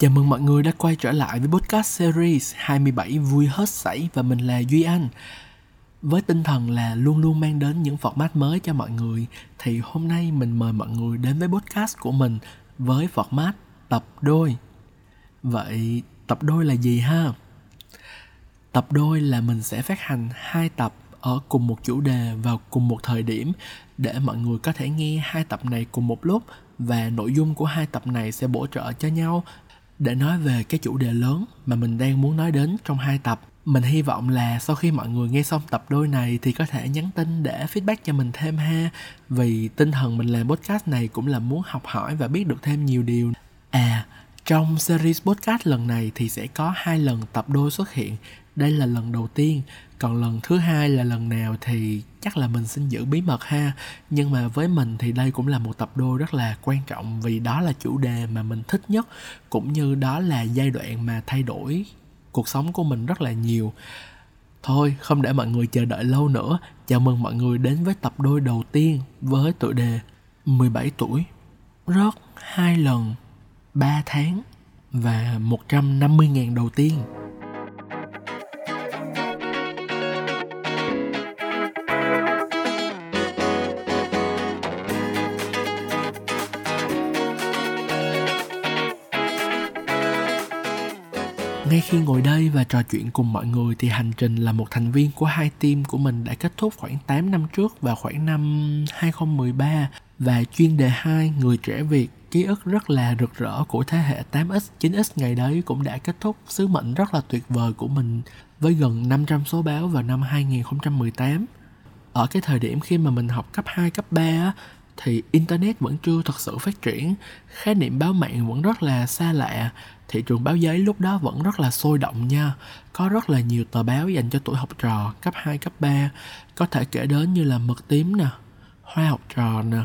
Chào mừng mọi người đã quay trở lại với podcast series 27 vui hết sảy và mình là Duy Anh. Với tinh thần là luôn luôn mang đến những format mới cho mọi người, thì hôm nay mình mời mọi người đến với podcast của mình với format tập đôi. Vậy, tập đôi là gì ha? Tập đôi là mình sẽ phát hành hai tập ở cùng một chủ đề vào cùng một thời điểm để mọi người có thể nghe hai tập này cùng một lúc và nội dung của hai tập này sẽ bổ trợ cho nhau để nói về cái chủ đề lớn mà mình đang muốn nói đến trong hai tập, mình hy vọng là sau khi mọi người nghe xong tập đôi này thì có thể nhắn tin để feedback cho mình thêm ha. Vì tinh thần mình làm podcast này cũng là muốn học hỏi và biết được thêm nhiều điều. À trong series podcast lần này thì sẽ có hai lần tập đôi xuất hiện đây là lần đầu tiên. Còn lần thứ hai là lần nào thì chắc là mình xin giữ bí mật ha. Nhưng mà với mình thì đây cũng là một tập đôi rất là quan trọng vì đó là chủ đề mà mình thích nhất, cũng như đó là giai đoạn mà thay đổi cuộc sống của mình rất là nhiều. Thôi, không để mọi người chờ đợi lâu nữa. Chào mừng mọi người đến với tập đôi đầu tiên với tựa đề 17 tuổi. Rớt hai lần 3 tháng và 150.000 đầu tiên. Ngay khi ngồi đây và trò chuyện cùng mọi người thì hành trình là một thành viên của hai team của mình đã kết thúc khoảng 8 năm trước vào khoảng năm 2013 và chuyên đề 2 người trẻ Việt ký ức rất là rực rỡ của thế hệ 8X, 9X ngày đấy cũng đã kết thúc. Sứ mệnh rất là tuyệt vời của mình với gần 500 số báo vào năm 2018. Ở cái thời điểm khi mà mình học cấp 2, cấp 3 thì internet vẫn chưa thật sự phát triển, khái niệm báo mạng vẫn rất là xa lạ, thị trường báo giấy lúc đó vẫn rất là sôi động nha. Có rất là nhiều tờ báo dành cho tuổi học trò cấp 2, cấp 3, có thể kể đến như là mực Tím nè, Hoa học trò nè,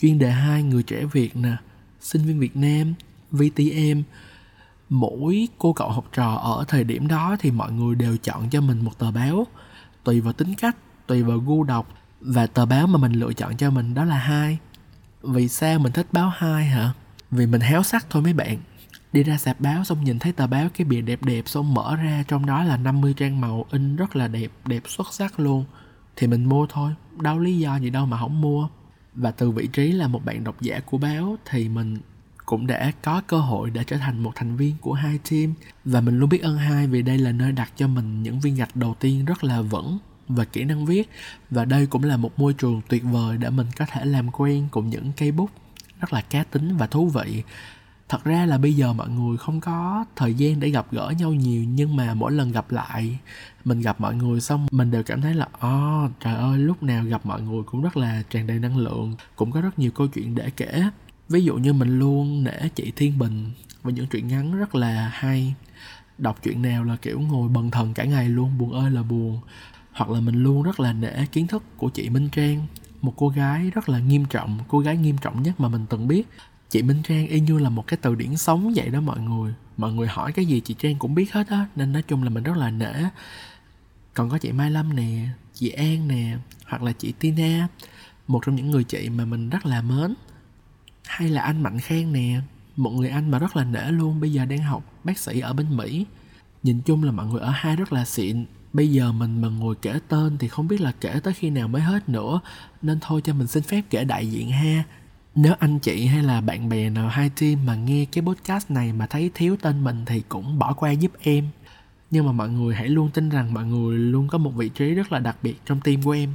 chuyên đề 2 người trẻ Việt nè, sinh viên Việt Nam, VTM. Mỗi cô cậu học trò ở thời điểm đó thì mọi người đều chọn cho mình một tờ báo, tùy vào tính cách, tùy vào gu đọc và tờ báo mà mình lựa chọn cho mình đó là hai. Vì sao mình thích báo hai hả? Vì mình héo sắc thôi mấy bạn đi ra sạp báo xong nhìn thấy tờ báo cái bìa đẹp đẹp xong mở ra, trong đó là 50 trang màu in rất là đẹp đẹp xuất sắc luôn. Thì mình mua thôi, đâu lý do gì đâu mà không mua. Và từ vị trí là một bạn độc giả của báo thì mình cũng đã có cơ hội để trở thành một thành viên của hai team. Và mình luôn biết ơn hai vì đây là nơi đặt cho mình những viên gạch đầu tiên rất là vững và kỹ năng viết. Và đây cũng là một môi trường tuyệt vời để mình có thể làm quen cùng những cây bút rất là cá tính và thú vị thật ra là bây giờ mọi người không có thời gian để gặp gỡ nhau nhiều nhưng mà mỗi lần gặp lại mình gặp mọi người xong mình đều cảm thấy là oh, trời ơi lúc nào gặp mọi người cũng rất là tràn đầy năng lượng cũng có rất nhiều câu chuyện để kể. Ví dụ như mình luôn nể chị thiên bình và những chuyện ngắn rất là hay. Đọc chuyện nào là kiểu ngồi bần thần cả ngày luôn buồn ơi là buồn. Hoặc là mình luôn rất là nể kiến thức của chị Minh Trang một cô gái rất là nghiêm trọng cô gái nghiêm trọng nhất mà mình từng biết chị Minh Trang y như là một cái từ điển sống vậy đó mọi người. Mọi người hỏi cái gì chị Trang cũng biết hết á, nên nói chung là mình rất là nể. Còn có chị Mai Lâm nè, chị An nè, hoặc là chị Tina, một trong những người chị mà mình rất là mến. Hay là anh Mạnh Khang nè, một người anh mà rất là nể luôn, bây giờ đang học bác sĩ ở bên Mỹ. Nhìn chung là mọi người ở hai rất là xịn. Bây giờ mình mà ngồi kể tên thì không biết là kể tới khi nào mới hết nữa. Nên thôi cho mình xin phép kể đại diện ha nếu anh chị hay là bạn bè nào hai team mà nghe cái podcast này mà thấy thiếu tên mình thì cũng bỏ qua giúp em. Nhưng mà mọi người hãy luôn tin rằng mọi người luôn có một vị trí rất là đặc biệt trong team của em.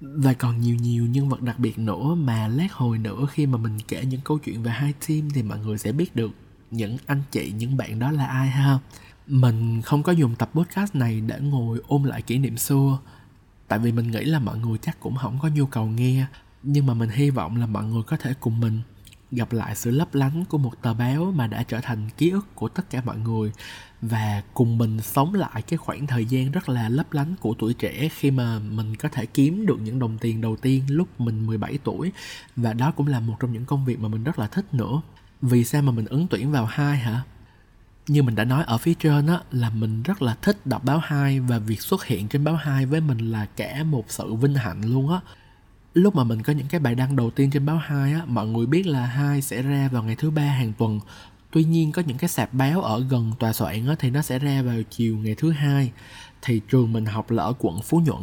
Và còn nhiều nhiều nhân vật đặc biệt nữa mà lát hồi nữa khi mà mình kể những câu chuyện về hai team thì mọi người sẽ biết được những anh chị, những bạn đó là ai ha. Mình không có dùng tập podcast này để ngồi ôm lại kỷ niệm xưa. Tại vì mình nghĩ là mọi người chắc cũng không có nhu cầu nghe nhưng mà mình hy vọng là mọi người có thể cùng mình gặp lại sự lấp lánh của một tờ báo mà đã trở thành ký ức của tất cả mọi người và cùng mình sống lại cái khoảng thời gian rất là lấp lánh của tuổi trẻ khi mà mình có thể kiếm được những đồng tiền đầu tiên lúc mình 17 tuổi và đó cũng là một trong những công việc mà mình rất là thích nữa. Vì sao mà mình ứng tuyển vào hai hả? như mình đã nói ở phía trên á, là mình rất là thích đọc báo hai và việc xuất hiện trên báo hai với mình là cả một sự vinh hạnh luôn á. Lúc mà mình có những cái bài đăng đầu tiên trên báo 2 á, mọi người biết là hai sẽ ra vào ngày thứ ba hàng tuần. tuy nhiên có những cái sạp báo ở gần tòa soạn á, thì nó sẽ ra vào chiều ngày thứ hai thì trường mình học là ở quận phú nhuận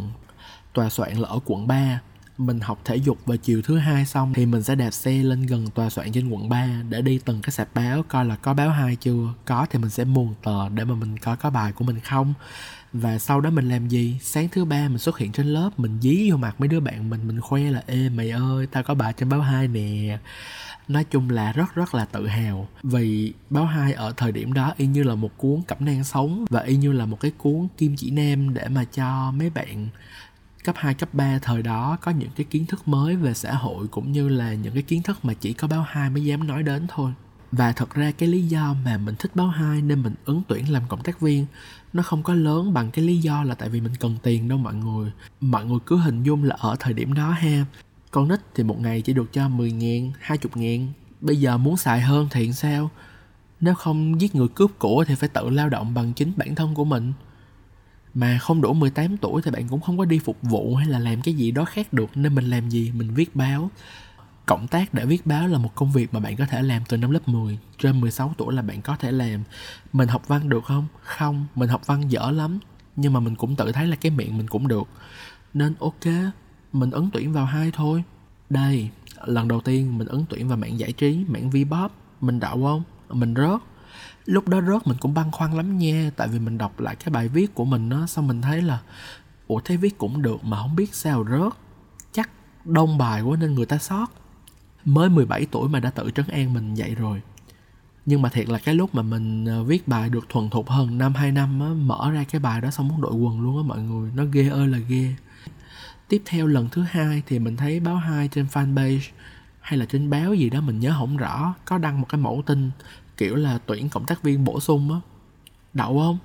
tòa soạn là ở quận 3 mình học thể dục vào chiều thứ hai xong thì mình sẽ đạp xe lên gần tòa soạn trên quận 3 để đi từng cái sạp báo coi là có báo hai chưa. Có thì mình sẽ mua tờ để mà mình coi có bài của mình không. Và sau đó mình làm gì? Sáng thứ ba mình xuất hiện trên lớp, mình dí vô mặt mấy đứa bạn mình mình khoe là, ê, mày ơi, tao có bài trên báo hai nè. Nói chung là rất rất là tự hào. Vì báo hai ở thời điểm đó y như là một cuốn cẩm nang sống và y như là một cái cuốn kim chỉ nam để mà cho mấy bạn cấp 2, cấp 3 thời đó có những cái kiến thức mới về xã hội cũng như là những cái kiến thức mà chỉ có báo 2 mới dám nói đến thôi. Và thật ra cái lý do mà mình thích báo 2 nên mình ứng tuyển làm cộng tác viên nó không có lớn bằng cái lý do là tại vì mình cần tiền đâu mọi người. Mọi người cứ hình dung là ở thời điểm đó ha, con nít thì một ngày chỉ được cho 10 ngàn, 20 ngàn. Bây giờ muốn xài hơn thì sao? Nếu không giết người cướp của thì phải tự lao động bằng chính bản thân của mình mà không đủ 18 tuổi thì bạn cũng không có đi phục vụ hay là làm cái gì đó khác được, nên mình làm gì? Mình viết báo. Cộng tác để viết báo là một công việc mà bạn có thể làm từ năm lớp 10 trên 16 tuổi là bạn có thể làm. Mình học văn được không? Không. Mình học văn dở lắm, nhưng mà mình cũng tự thấy là cái miệng mình cũng được. Nên ok, mình ứng tuyển vào hai thôi. Đây, lần đầu tiên mình ứng tuyển vào mạng giải trí mạng vbop pop mình đậu không? Mình rớt lúc đó rớt mình cũng băn khoăn lắm nha, tại vì mình đọc lại cái bài viết của mình á, xong mình thấy là, ủa thấy viết cũng được mà không biết sao rớt. Chắc đông bài quá nên người ta sót mới 17 tuổi mà đã tự trấn an mình vậy rồi. Nhưng mà thiệt là cái lúc mà mình ờ, viết bài được thuần thục hơn năm, hai năm á, mở ra cái bài đó xong muốn đội quần luôn á mọi người, nó ghê ơi là ghê. Tiếp theo lần thứ hai thì mình thấy báo hai trên fanpage hay là trên báo gì đó mình nhớ không rõ, có đăng một cái mẫu tin kiểu là tuyển cộng tác viên bổ sung á. Đậu không?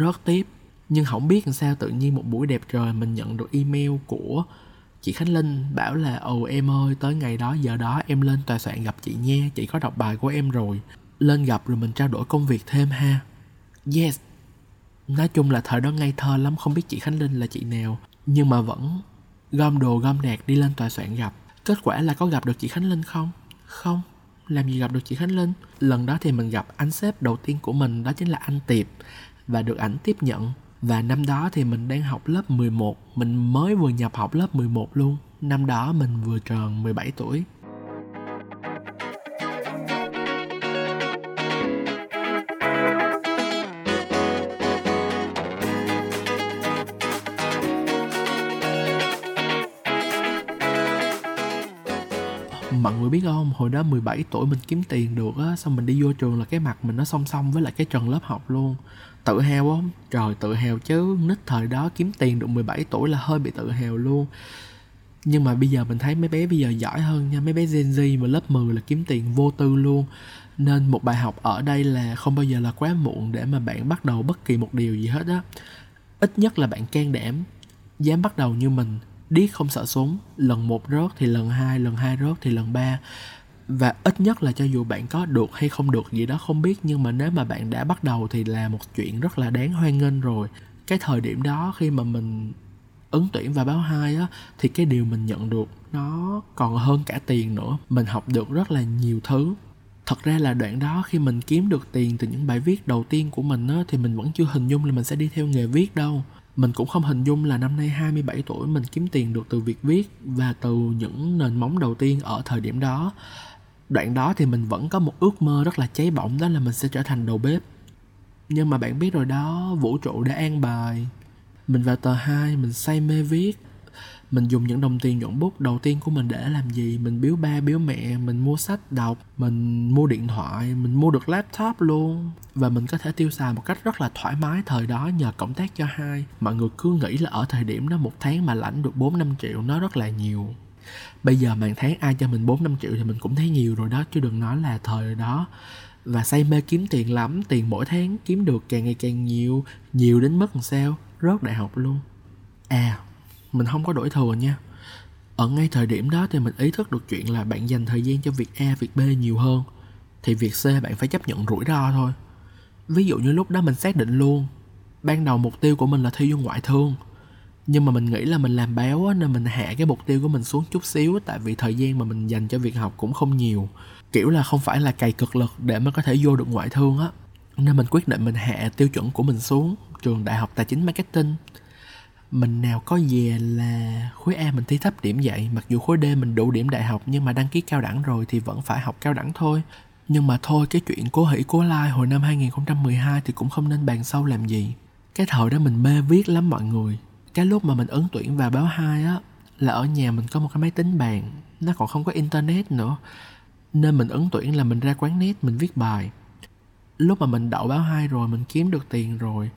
Rớt tiếp. Nhưng không biết làm sao tự nhiên một buổi đẹp trời mình nhận được email của chị Khánh Linh bảo là, ồ, em ơi, tới ngày đó, giờ đó em lên tòa soạn gặp chị nha, chị có đọc bài của em rồi. Lên gặp rồi mình trao đổi công việc thêm ha. Yes. Nói chung là thời đó ngây thơ lắm, không biết chị Khánh Linh là chị nào, nhưng mà vẫn gom đồ gom đạc đi lên tòa soạn gặp. Kết quả là có gặp được chị Khánh Linh không? Không làm gì gặp được chị Khánh Linh? Lần đó thì mình gặp anh sếp đầu tiên của mình, đó chính là anh Tiệp, và được ảnh tiếp nhận. Và năm đó thì mình đang học lớp 11 mình mới vừa nhập học lớp 11 luôn. Năm đó mình vừa tròn 17 tuổi. Hồi đó 17 tuổi mình kiếm tiền được á, xong mình đi vô trường là cái mặt mình nó song song với lại cái trần lớp học luôn. Tự hào không trời tự hào chứ, nít thời đó kiếm tiền được 17 tuổi là hơi bị tự hào luôn. Nhưng mà bây giờ mình thấy mấy bé bây giờ giỏi hơn nha, mấy bé Gen Z mà lớp 10 là kiếm tiền vô tư luôn. Nên một bài học ở đây là không bao giờ là quá muộn để mà bạn bắt đầu bất kỳ một điều gì hết á. Ít nhất là bạn can đảm, dám bắt đầu như mình, điếc không sợ súng, lần một rớt thì lần hai lần hai rớt thì lần ba và ít nhất là cho dù bạn có được hay không được gì đó không biết, nhưng mà nếu mà bạn đã bắt đầu thì là một chuyện rất là đáng hoan nghênh rồi. Cái thời điểm đó khi mà mình ứng tuyển vào báo 2 á, thì cái điều mình nhận được nó còn hơn cả tiền nữa. Mình học được rất là nhiều thứ. Thật ra là đoạn đó khi mình kiếm được tiền từ những bài viết đầu tiên của mình á, thì mình vẫn chưa hình dung là mình sẽ đi theo nghề viết đâu. Mình cũng không hình dung là năm nay 27 tuổi mình kiếm tiền được từ việc viết và từ những nền móng đầu tiên ở thời điểm đó. Đoạn đó thì mình vẫn có một ước mơ rất là cháy bỏng đó là mình sẽ trở thành đầu bếp. Nhưng mà bạn biết rồi đó, vũ trụ đã an bài. Mình vào tờ 2, mình say mê viết. Mình dùng những đồng tiền nhuận bút đầu tiên của mình để làm gì? Mình biếu ba biếu mẹ mình mua sách đọc mình mua điện thoại mình mua được laptop luôn. Và mình có thể tiêu xài một cách rất là thoải mái thời đó nhờ cộng tác cho hai. Mọi người cứ nghĩ là ở thời điểm đó một tháng mà lãnh được 4 năm triệu nó rất là nhiều bây giờ màn tháng ai cho mình 4 năm triệu thì mình cũng thấy nhiều rồi đó chứ đừng nói là thời đó. Và say mê kiếm tiền lắm tiền mỗi tháng kiếm được càng ngày càng nhiều nhiều đến mức làm sao? Rớt đại học luôn. À mình không có đổi thừa nha. Ở ngay thời điểm đó thì mình ý thức được chuyện là bạn dành thời gian cho việc A, việc B nhiều hơn. Thì việc C bạn phải chấp nhận rủi ro thôi. Ví dụ như lúc đó mình xác định luôn ban đầu mục tiêu của mình là thi vô ngoại thương nhưng mà mình nghĩ là mình làm báo á, nên mình hạ cái mục tiêu của mình xuống chút xíu tại vì thời gian mà mình dành cho việc học cũng không nhiều. Kiểu là không phải là cày cực lực để mà có thể vô được ngoại thương á. Nên mình quyết định mình hạ tiêu chuẩn của mình xuống trường đại học tài chính marketing. Mình nào có về là khối A mình thi thấp điểm vậy mặc dù khối D mình đủ điểm đại học nhưng mà đăng ký cao đẳng rồi thì vẫn phải học cao đẳng thôi. Nhưng mà thôi cái chuyện cố hỷ cố lai hồi năm 2012 thì cũng không nên bàn sâu làm gì. Cái thời đó mình mê viết lắm mọi người cái lúc mà mình ứng tuyển vào báo 2 á, là ở nhà mình có một cái máy tính bàn, nó còn không có internet nữa. Nên mình ứng tuyển là mình ra quán net, mình viết bài. Lúc mà mình đậu báo 2 rồi, mình kiếm được tiền rồi,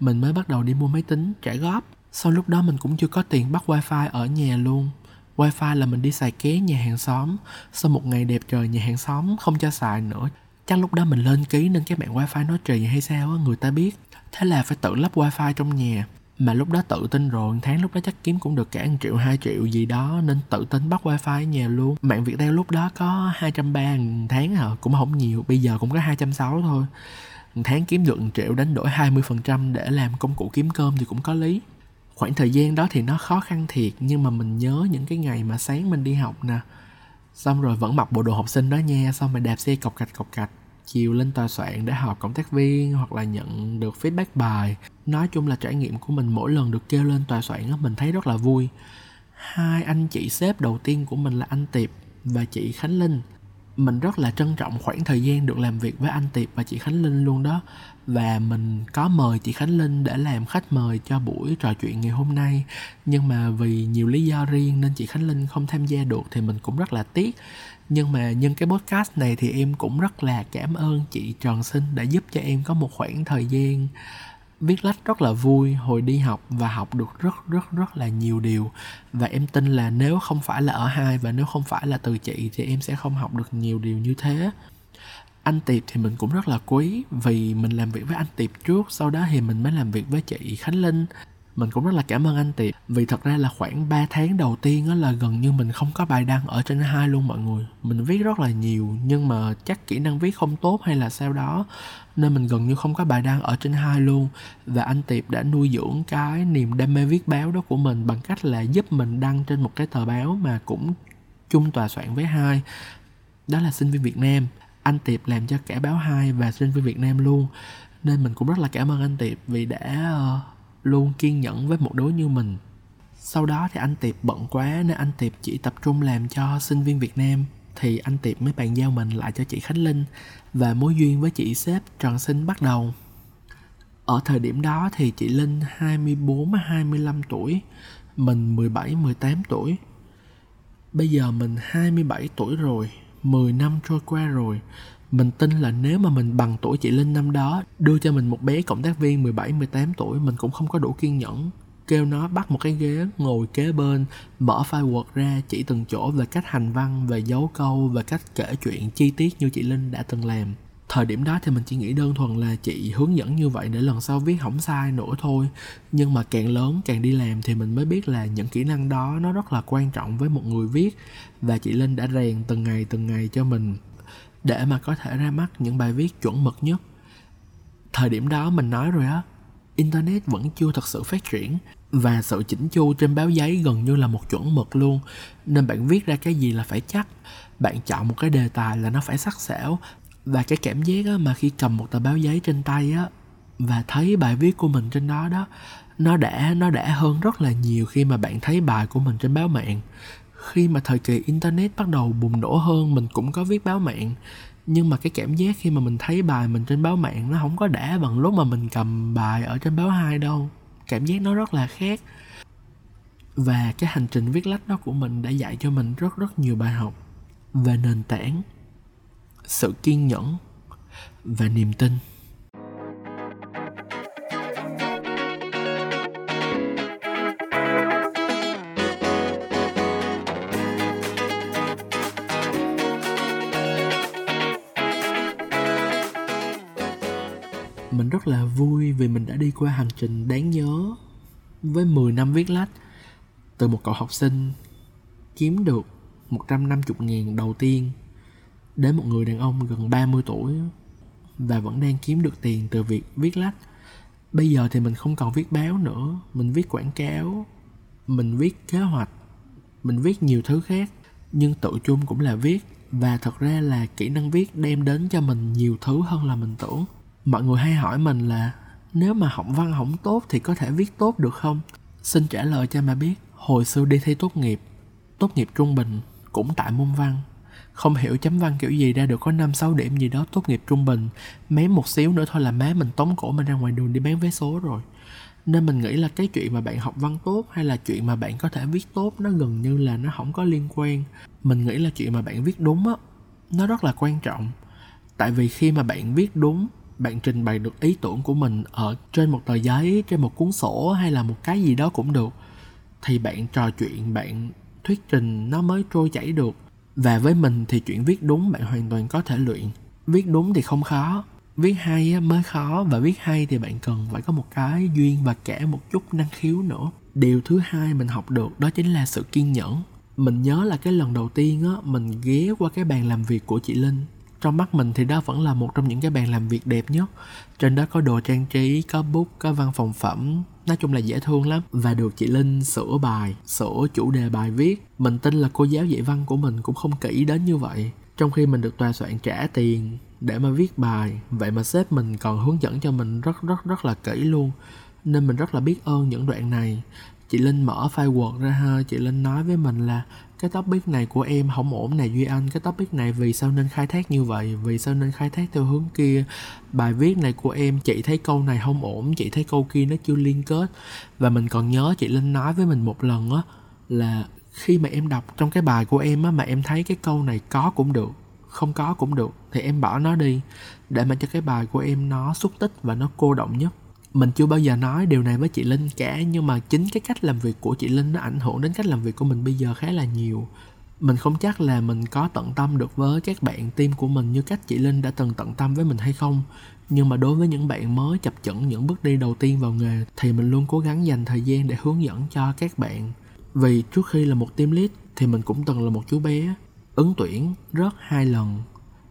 mình mới bắt đầu đi mua máy tính, trả góp. Sau lúc đó mình cũng chưa có tiền bắt wifi ở nhà luôn. Wifi là mình đi xài ké nhà hàng xóm. Sau một ngày đẹp trời, nhà hàng xóm không cho xài nữa. Chắc lúc đó mình lên ký nên cái mạng wifi nó trì hay sao á, người ta biết. Thế là phải tự lắp wifi trong nhà mà lúc đó tự tin rồi tháng lúc đó chắc kiếm cũng được cả 1 triệu 2 triệu gì đó, nên tự tin bắt wifi ở nhà luôn. Mạng Viettel lúc đó có 230 tháng hả cũng không nhiều, bây giờ cũng có 260 thôi. Tháng kiếm được 1 triệu đánh đổi 20% để làm công cụ kiếm cơm thì cũng có lý. Khoảng thời gian đó thì nó khó khăn thiệt, nhưng mà mình nhớ những cái ngày mà sáng mình đi học nè. Xong rồi vẫn mặc bộ đồ học sinh đó nha, xong rồi đạp xe cọc cạch cọc cạch chiều lên tòa soạn để họp cộng tác viên hoặc là nhận được feedback bài. Nói chung là trải nghiệm của mình mỗi lần được kêu lên tòa soạn đó, mình thấy rất là vui. Hai anh chị sếp đầu tiên của mình là anh tiệp và chị khánh linh mình rất là trân trọng khoảng thời gian được làm việc với anh tiệp và chị khánh linh luôn đó. Và mình có mời chị khánh linh để làm khách mời cho buổi trò chuyện ngày hôm nay. Nhưng mà vì nhiều lý do riêng nên chị khánh linh không tham gia được thì mình cũng rất là tiếc. Nhưng mà nhân cái podcast này thì em cũng rất là cảm ơn chị Trần Sinh đã giúp cho em có một khoảng thời gian viết lách rất là vui hồi đi học và học được rất rất rất là nhiều điều. Và em tin là nếu không phải là ở hai và nếu không phải là từ chị thì em sẽ không học được nhiều điều như thế. Anh tiệp thì mình cũng rất là quý vì mình làm việc với anh tiệp trước, sau đó thì mình mới làm việc với chị khánh linh mình cũng rất là cảm ơn anh Tiệp vì thật ra là khoảng 3 tháng đầu tiên á là gần như mình không có bài đăng ở trên hai luôn mọi người. Mình viết rất là nhiều nhưng mà chắc kỹ năng viết không tốt hay là sao đó nên mình gần như không có bài đăng ở trên hai luôn. Và anh Tiệp đã nuôi dưỡng cái niềm đam mê viết báo đó của mình bằng cách là giúp mình đăng trên một cái tờ báo mà cũng chung tòa soạn với hai đó là sinh viên Việt Nam. Anh Tiệp làm cho cả báo Hai và sinh viên Việt Nam luôn nên mình cũng rất là cảm ơn anh Tiệp vì đã uh, luôn kiên nhẫn với một đứa như mình sau đó thì anh tiệp bận quá nên anh tiệp chỉ tập trung làm cho sinh viên việt nam thì anh tiệp mới bàn giao mình lại cho chị khánh linh và mối duyên với chị sếp trần sinh bắt đầu ở thời điểm đó thì chị Linh 24 25 tuổi, mình 17 18 tuổi. Bây giờ mình 27 tuổi rồi, 10 năm trôi qua rồi mình tin là nếu mà mình bằng tuổi chị Linh năm đó, đưa cho mình một bé cộng tác viên 17 18 tuổi, mình cũng không có đủ kiên nhẫn. Kêu nó bắt một cái ghế, ngồi kế bên, mở file Word ra, chỉ từng chỗ về cách hành văn, về dấu câu, về cách kể chuyện chi tiết như chị Linh đã từng làm. Thời điểm đó thì mình chỉ nghĩ đơn thuần là chị hướng dẫn như vậy để lần sau viết không sai nữa thôi. Nhưng mà càng lớn, càng đi làm thì mình mới biết là những kỹ năng đó nó rất là quan trọng với một người viết. Và chị linh đã rèn từng ngày từng ngày cho mình để mà có thể ra mắt những bài viết chuẩn mực nhất. Thời điểm đó mình nói rồi á internet vẫn chưa thật sự phát triển và sự chỉnh chu trên báo giấy gần như là một chuẩn mực luôn. Nên bạn viết ra cái gì là phải chắc. Bạn chọn một cái đề tài là nó phải sắc sảo và cái cảm giác á, mà khi cầm một tờ báo giấy trên tay á và thấy bài viết của mình trên đó đó nó đã nó đã hơn rất là nhiều khi mà bạn thấy bài của mình trên báo mạng khi mà thời kỳ internet bắt đầu bùng nổ hơn, mình cũng có viết báo mạng. Nhưng mà cái cảm giác khi mà mình thấy bài mình trên báo mạng, nó không có đã bằng lúc mà mình cầm bài ở trên báo hai đâu. Cảm giác nó rất là khác. Và cái hành trình viết lách đó của mình đã dạy cho mình rất rất nhiều bài học về nền tảng, sự kiên nhẫn và niềm tin. Rất là vui vì mình đã đi qua hành trình đáng nhớ với 10 năm viết lách. Từ một cậu học sinh kiếm được 150 ngàn đầu tiên đến một người đàn ông gần 30 tuổi và vẫn đang kiếm được tiền từ việc viết lách. Bây giờ thì mình không còn viết báo nữa, mình viết quảng cáo, mình viết kế hoạch, mình viết nhiều thứ khác, nhưng tự chung cũng là viết. Và thật ra là kỹ năng viết đem đến cho mình nhiều thứ hơn là mình tưởng mọi người hay hỏi mình là, nếu mà học văn không tốt thì có thể viết tốt được không? Xin trả lời cho mà biết, hồi xưa đi thi tốt nghiệp tốt nghiệp trung bình cũng tại môn văn. Không hiểu chấm văn kiểu gì ra được có năm, sáu điểm gì đó tốt nghiệp trung bình. Mém một xíu nữa thôi là má mình tống cổ mình ra ngoài đường đi bán vé số rồi. Nên mình nghĩ là cái chuyện mà bạn học văn tốt hay là chuyện mà bạn có thể viết tốt nó gần như là nó không có liên quan. Mình nghĩ là chuyện mà bạn viết đúng á, nó rất là quan trọng. Tại vì khi mà bạn viết đúng bạn trình bày được ý tưởng của mình ở trên một tờ giấy, trên một cuốn sổ hay là một cái gì đó cũng được. Thì bạn trò chuyện, bạn thuyết trình nó mới trôi chảy được. Và với mình thì chuyện viết đúng bạn hoàn toàn có thể luyện. Viết đúng thì không khó. Viết hay mới khó. Và viết hay thì bạn cần phải có một cái duyên và cả một chút năng khiếu nữa. Điều thứ hai mình học được đó chính là sự kiên nhẫn. Mình nhớ là cái lần đầu tiên á, mình ghé qua cái bàn làm việc của chị linh trong mắt mình thì đó vẫn là một trong những cái bàn làm việc đẹp nhất. Trên đó có đồ trang trí, có bút, có văn phòng phẩm. Nói chung là dễ thương lắm. Và được chị linh sửa bài, sửa chủ đề bài viết. Mình tin là cô giáo dạy văn của mình cũng không kỹ đến như vậy. Trong khi mình được tòa soạn trả tiền để mà viết bài, vậy mà sếp mình còn hướng dẫn cho mình rất rất rất là kỹ luôn. Nên mình rất là biết ơn những đoạn này. Chị linh mở file word ra ha. Chị linh nói với mình là cái topic này của em không ổn này duy anh. Cái topic này vì sao nên khai thác như vậy? Vì sao nên khai thác theo hướng kia? Bài viết này của em, chị thấy câu này không ổn, chị thấy câu kia nó chưa liên kết. Và mình còn nhớ chị linh nói với mình một lần á, là khi mà em đọc trong cái bài của em á, mà em thấy cái câu này có cũng được, không có cũng được, thì em bỏ nó đi, để mà cho cái bài của em nó xúc tích và nó cô động nhất mình chưa bao giờ nói điều này với chị linh cả, nhưng mà chính cái cách làm việc của chị linh nó ảnh hưởng đến cách làm việc của mình bây giờ khá là nhiều. Mình không chắc là mình có tận tâm được với các bạn team của mình như cách chị linh đã từng tận tâm với mình hay không. Nhưng mà đối với những bạn mới chập chững những bước đi đầu tiên vào nghề, thì mình luôn cố gắng dành thời gian để hướng dẫn cho các bạn. Vì trước khi là một team lead, thì mình cũng từng là một chú bé, ứng tuyển rớt hai lần,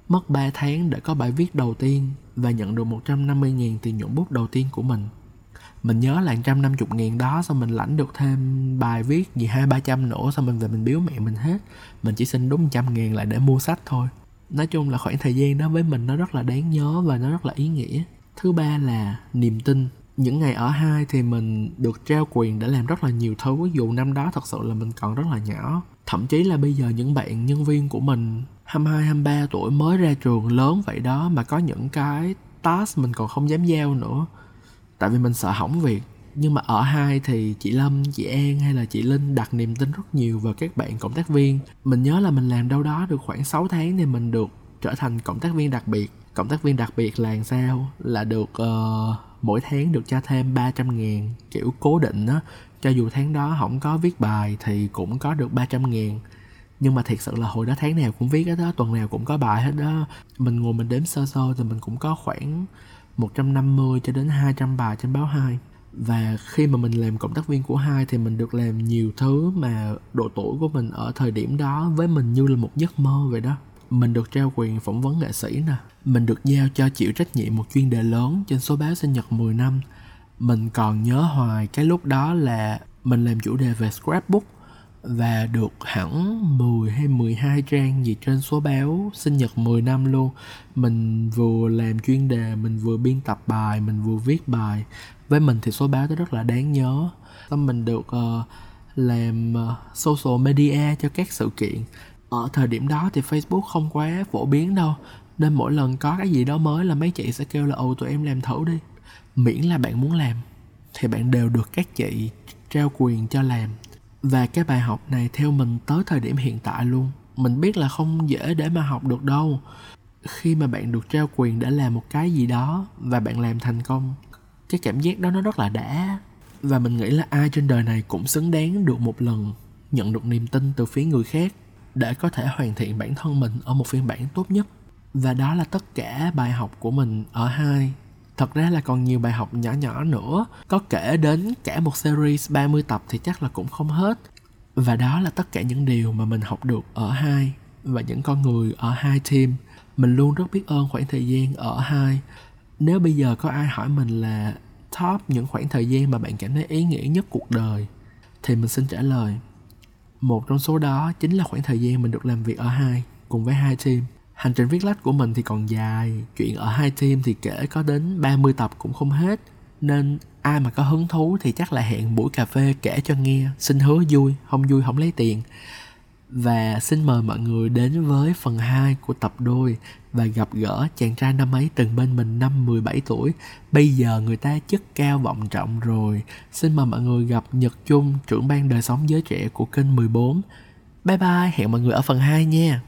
mất 3 tháng để có bài viết đầu tiên và nhận được 150.000 tiền nhuận bút đầu tiên của mình. Mình nhớ là 150 ngàn đó xong mình lãnh được thêm bài viết gì hai, ba trăm nữa xong mình về mình biếu mẹ mình hết. Mình chỉ xin đúng trăm ngàn lại để mua sách thôi. Nói chung là khoảng thời gian đó với mình nó rất là đáng nhớ và nó rất là ý nghĩa. Thứ ba là niềm tin. Những ngày ở hai thì mình được trao quyền để làm rất là nhiều thứ, dù năm đó thật sự là mình còn rất là nhỏ. Thậm chí là bây giờ những bạn, nhân viên của mình 22, 23 tuổi mới ra trường lớn vậy đó mà có những cái task mình còn không dám giao nữa tại vì mình sợ hỏng việc nhưng mà ở hai thì chị Lâm, chị An hay là chị Linh đặt niềm tin rất nhiều vào các bạn cộng tác viên. Mình nhớ là mình làm đâu đó được khoảng 6 tháng thì mình được trở thành cộng tác viên đặc biệt. Cộng tác viên đặc biệt là sao? Là được uh, mỗi tháng được cho thêm 300 ngàn kiểu cố định á. Cho dù tháng đó không có viết bài thì cũng có được 300 ngàn nhưng mà thiệt sự là hồi đó tháng nào cũng viết hết đó, tuần nào cũng có bài hết đó. Mình ngồi mình đếm sơ sơ thì mình cũng có khoảng 150 cho đến 200 bài trên báo 2 và khi mà mình làm cộng tác viên của hai thì mình được làm nhiều thứ mà độ tuổi của mình ở thời điểm đó với mình như là một giấc mơ vậy đó. Mình được trao quyền phỏng vấn nghệ sĩ nè. Mình được giao cho chịu trách nhiệm một chuyên đề lớn trên số báo sinh nhật 10 năm. Mình còn nhớ hoài cái lúc đó là mình làm chủ đề về scrapbook và được hẳn 10 hay 12 trang gì trên số báo sinh nhật 10 năm luôn. Mình vừa làm chuyên đề mình vừa biên tập bài mình vừa viết bài. Với mình thì số báo đó rất là đáng nhớ. Xong mình được uh, làm uh, social media cho các sự kiện. Ở thời điểm đó thì facebook không quá phổ biến đâu nên mỗi lần có cái gì đó mới là mấy chị sẽ kêu là ồ tụi em làm thử đi. Miễn là bạn muốn làm thì bạn đều được các chị trao quyền cho làm và cái bài học này theo mình tới thời điểm hiện tại luôn. Mình biết là không dễ để mà học được đâu. Khi mà bạn được trao quyền để làm một cái gì đó và bạn làm thành công, cái cảm giác đó nó rất là đã. Và mình nghĩ là ai trên đời này cũng xứng đáng được một lần nhận được niềm tin từ phía người khác để có thể hoàn thiện bản thân mình ở một phiên bản tốt nhất. Và đó là tất cả bài học của mình ở hai thật ra là còn nhiều bài học nhỏ nhỏ nữa, có kể đến cả một series 30 tập thì chắc là cũng không hết. Và đó là tất cả những điều mà mình học được ở hai và những con người ở hai team. Mình luôn rất biết ơn khoảng thời gian ở hai. Nếu bây giờ có ai hỏi mình là top những khoảng thời gian mà bạn cảm thấy ý nghĩa nhất cuộc đời, thì mình xin trả lời. Một trong số đó chính là khoảng thời gian mình được làm việc ở hai cùng với hai team hành trình viết lách của mình thì còn dài chuyện ở hai team thì kể có đến 30 tập cũng không hết nên ai mà có hứng thú thì chắc là hẹn buổi cà phê kể cho nghe xin hứa vui không vui không lấy tiền và xin mời mọi người đến với phần 2 của tập đôi và gặp gỡ chàng trai năm ấy từng bên mình năm 17 tuổi. Bây giờ người ta chất cao vọng trọng rồi. Xin mời mọi người gặp Nhật Trung, trưởng ban đời sống giới trẻ của kênh 14. Bye bye, hẹn mọi người ở phần 2 nha.